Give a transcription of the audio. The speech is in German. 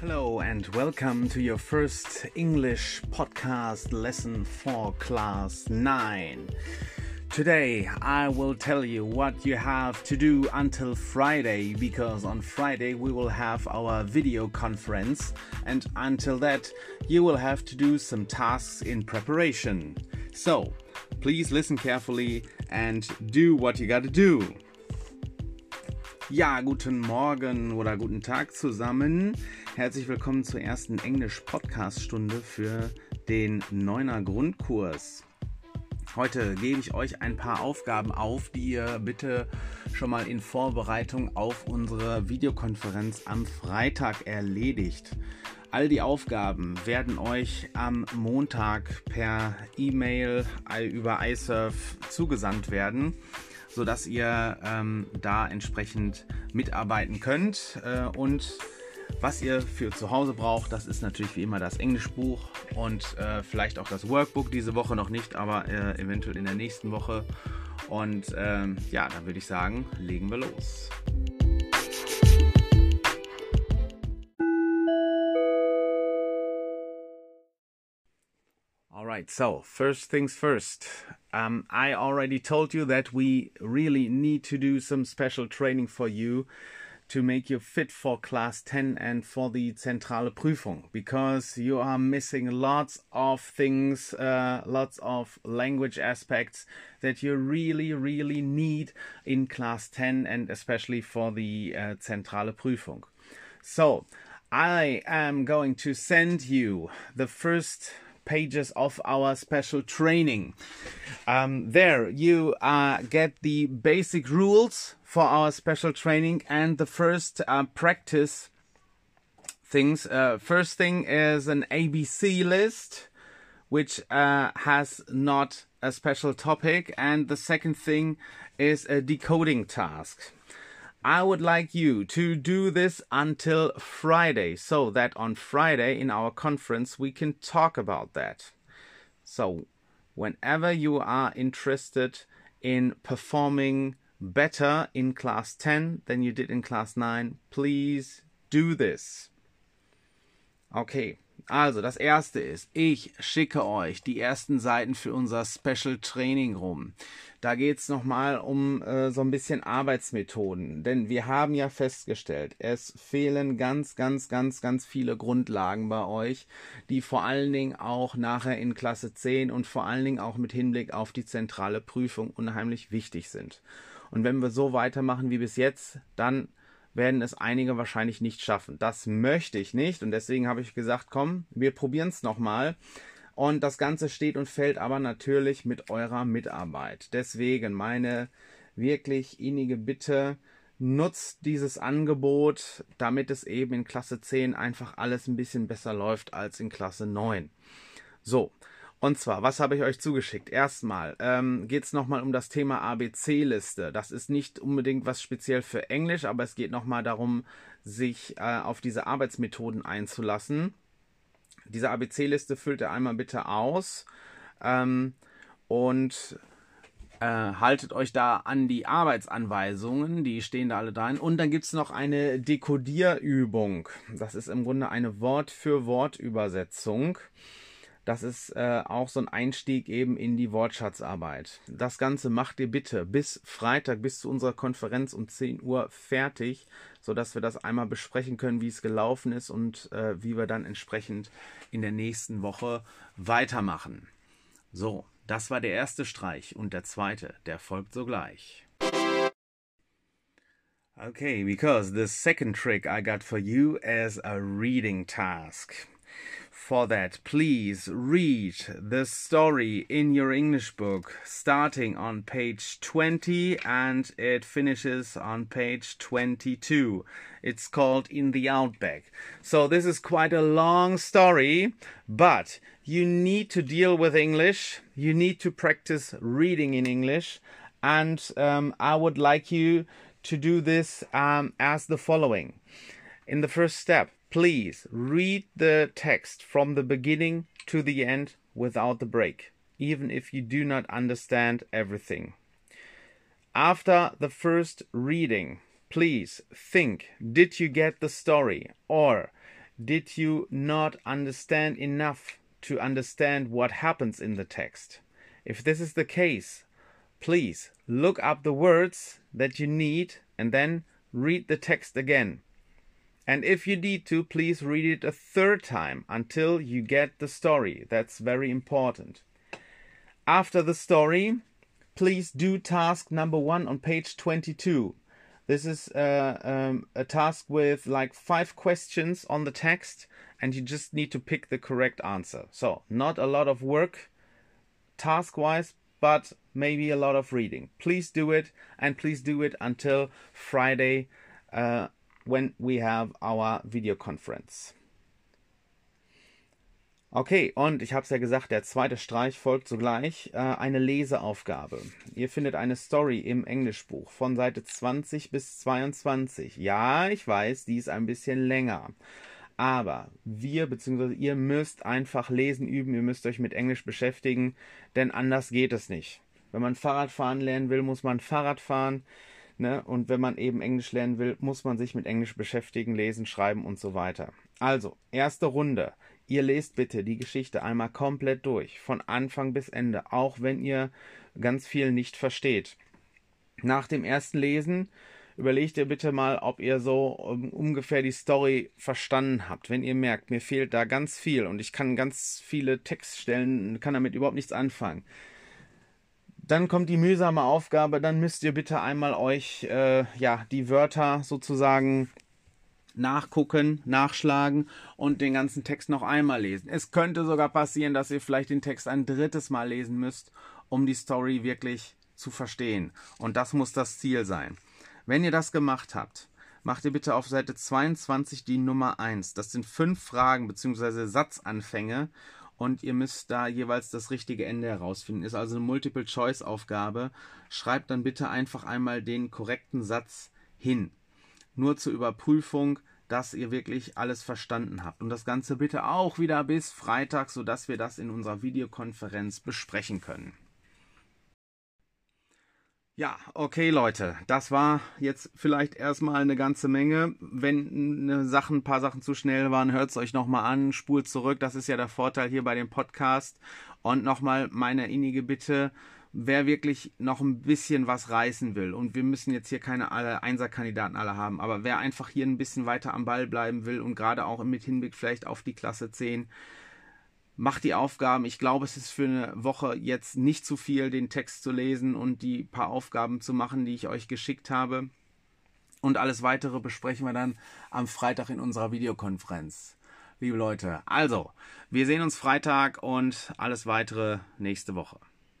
Hello and welcome to your first English podcast lesson for class 9. Today I will tell you what you have to do until Friday because on Friday we will have our video conference and until that you will have to do some tasks in preparation. So please listen carefully and do what you gotta do. Ja, guten Morgen oder guten Tag zusammen. Herzlich willkommen zur ersten Englisch-Podcast-Stunde für den Neuner Grundkurs. Heute gebe ich euch ein paar Aufgaben auf, die ihr bitte schon mal in Vorbereitung auf unsere Videokonferenz am Freitag erledigt. All die Aufgaben werden euch am Montag per E-Mail über iSurf zugesandt werden sodass ihr ähm, da entsprechend mitarbeiten könnt. Äh, und was ihr für zu Hause braucht, das ist natürlich wie immer das Englischbuch und äh, vielleicht auch das Workbook. Diese Woche noch nicht, aber äh, eventuell in der nächsten Woche. Und ähm, ja, dann würde ich sagen, legen wir los. All right, so first things first. Um, I already told you that we really need to do some special training for you to make you fit for class 10 and for the Zentrale Prüfung because you are missing lots of things, uh, lots of language aspects that you really, really need in class 10 and especially for the uh, Zentrale Prüfung. So, I am going to send you the first pages of our special training. Um, there you uh, get the basic rules for our special training and the first uh, practice things. Uh, first thing is an ABC list, which uh, has not a special topic, and the second thing is a decoding task. I would like you to do this until Friday so that on Friday in our conference we can talk about that. So, whenever you are interested in performing better in class 10 than you did in class 9, please do this. Okay. Also, das erste ist, ich schicke euch die ersten Seiten für unser Special Training rum. Da geht es nochmal um äh, so ein bisschen Arbeitsmethoden. Denn wir haben ja festgestellt, es fehlen ganz, ganz, ganz, ganz viele Grundlagen bei euch, die vor allen Dingen auch nachher in Klasse 10 und vor allen Dingen auch mit Hinblick auf die zentrale Prüfung unheimlich wichtig sind. Und wenn wir so weitermachen wie bis jetzt, dann werden es einige wahrscheinlich nicht schaffen. Das möchte ich nicht und deswegen habe ich gesagt, komm, wir probieren es nochmal. Und das Ganze steht und fällt aber natürlich mit eurer Mitarbeit. Deswegen meine wirklich innige Bitte, nutzt dieses Angebot, damit es eben in Klasse 10 einfach alles ein bisschen besser läuft als in Klasse 9. So, und zwar, was habe ich euch zugeschickt? Erstmal ähm, geht es nochmal um das Thema ABC-Liste. Das ist nicht unbedingt was speziell für Englisch, aber es geht nochmal darum, sich äh, auf diese Arbeitsmethoden einzulassen. Diese ABC-Liste füllt ihr einmal bitte aus ähm, und äh, haltet euch da an die Arbeitsanweisungen, die stehen da alle drin. Und dann gibt es noch eine Dekodierübung. Das ist im Grunde eine Wort-für-Wort-Übersetzung. Das ist äh, auch so ein Einstieg eben in die Wortschatzarbeit. Das Ganze macht ihr bitte bis Freitag, bis zu unserer Konferenz um 10 Uhr fertig, sodass wir das einmal besprechen können, wie es gelaufen ist und äh, wie wir dann entsprechend in der nächsten Woche weitermachen. So, das war der erste Streich und der zweite, der folgt sogleich. Okay, because the second trick I got for you is a reading task. For that, please read the story in your English book starting on page 20 and it finishes on page 22. It's called In the Outback. So, this is quite a long story, but you need to deal with English, you need to practice reading in English, and um, I would like you to do this um, as the following. In the first step, Please read the text from the beginning to the end without the break, even if you do not understand everything. After the first reading, please think did you get the story? Or Did you not understand enough to understand what happens in the text? If this is the case, please look up the words that you need and then read the text again. And if you need to, please read it a third time until you get the story. That's very important. After the story, please do task number one on page 22. This is uh, um, a task with like five questions on the text, and you just need to pick the correct answer. So, not a lot of work task wise, but maybe a lot of reading. Please do it, and please do it until Friday uh, when we have our video conference. Okay, und ich habe es ja gesagt, der zweite Streich folgt sogleich. Äh, eine Leseaufgabe. Ihr findet eine Story im Englischbuch von Seite 20 bis 22. Ja, ich weiß, die ist ein bisschen länger. Aber wir bzw. ihr müsst einfach lesen üben, ihr müsst euch mit Englisch beschäftigen, denn anders geht es nicht. Wenn man Fahrradfahren lernen will, muss man Fahrrad fahren. Ne? Und wenn man eben Englisch lernen will, muss man sich mit Englisch beschäftigen, lesen, schreiben und so weiter. Also, erste Runde. Ihr lest bitte die Geschichte einmal komplett durch, von Anfang bis Ende, auch wenn ihr ganz viel nicht versteht. Nach dem ersten Lesen überlegt ihr bitte mal, ob ihr so ungefähr die Story verstanden habt. Wenn ihr merkt, mir fehlt da ganz viel und ich kann ganz viele Textstellen, kann damit überhaupt nichts anfangen. Dann kommt die mühsame Aufgabe, dann müsst ihr bitte einmal euch äh, ja die Wörter sozusagen nachgucken, nachschlagen und den ganzen Text noch einmal lesen. Es könnte sogar passieren, dass ihr vielleicht den Text ein drittes Mal lesen müsst, um die Story wirklich zu verstehen. Und das muss das Ziel sein. Wenn ihr das gemacht habt, macht ihr bitte auf Seite 22 die Nummer 1. Das sind fünf Fragen bzw. Satzanfänge und ihr müsst da jeweils das richtige Ende herausfinden. Ist also eine Multiple-Choice-Aufgabe. Schreibt dann bitte einfach einmal den korrekten Satz hin nur zur Überprüfung, dass ihr wirklich alles verstanden habt. Und das Ganze bitte auch wieder bis Freitag, sodass wir das in unserer Videokonferenz besprechen können. Ja, okay Leute, das war jetzt vielleicht erstmal eine ganze Menge. Wenn eine Sachen, ein paar Sachen zu schnell waren, hört es euch nochmal an, spult zurück. Das ist ja der Vorteil hier bei dem Podcast. Und nochmal meine innige Bitte, wer wirklich noch ein bisschen was reißen will, und wir müssen jetzt hier keine alle Einserkandidaten alle haben, aber wer einfach hier ein bisschen weiter am Ball bleiben will und gerade auch mit Hinblick vielleicht auf die Klasse 10, macht die Aufgaben. Ich glaube, es ist für eine Woche jetzt nicht zu viel, den Text zu lesen und die paar Aufgaben zu machen, die ich euch geschickt habe. Und alles weitere besprechen wir dann am Freitag in unserer Videokonferenz. Liebe Leute, also, wir sehen uns Freitag und alles weitere nächste Woche.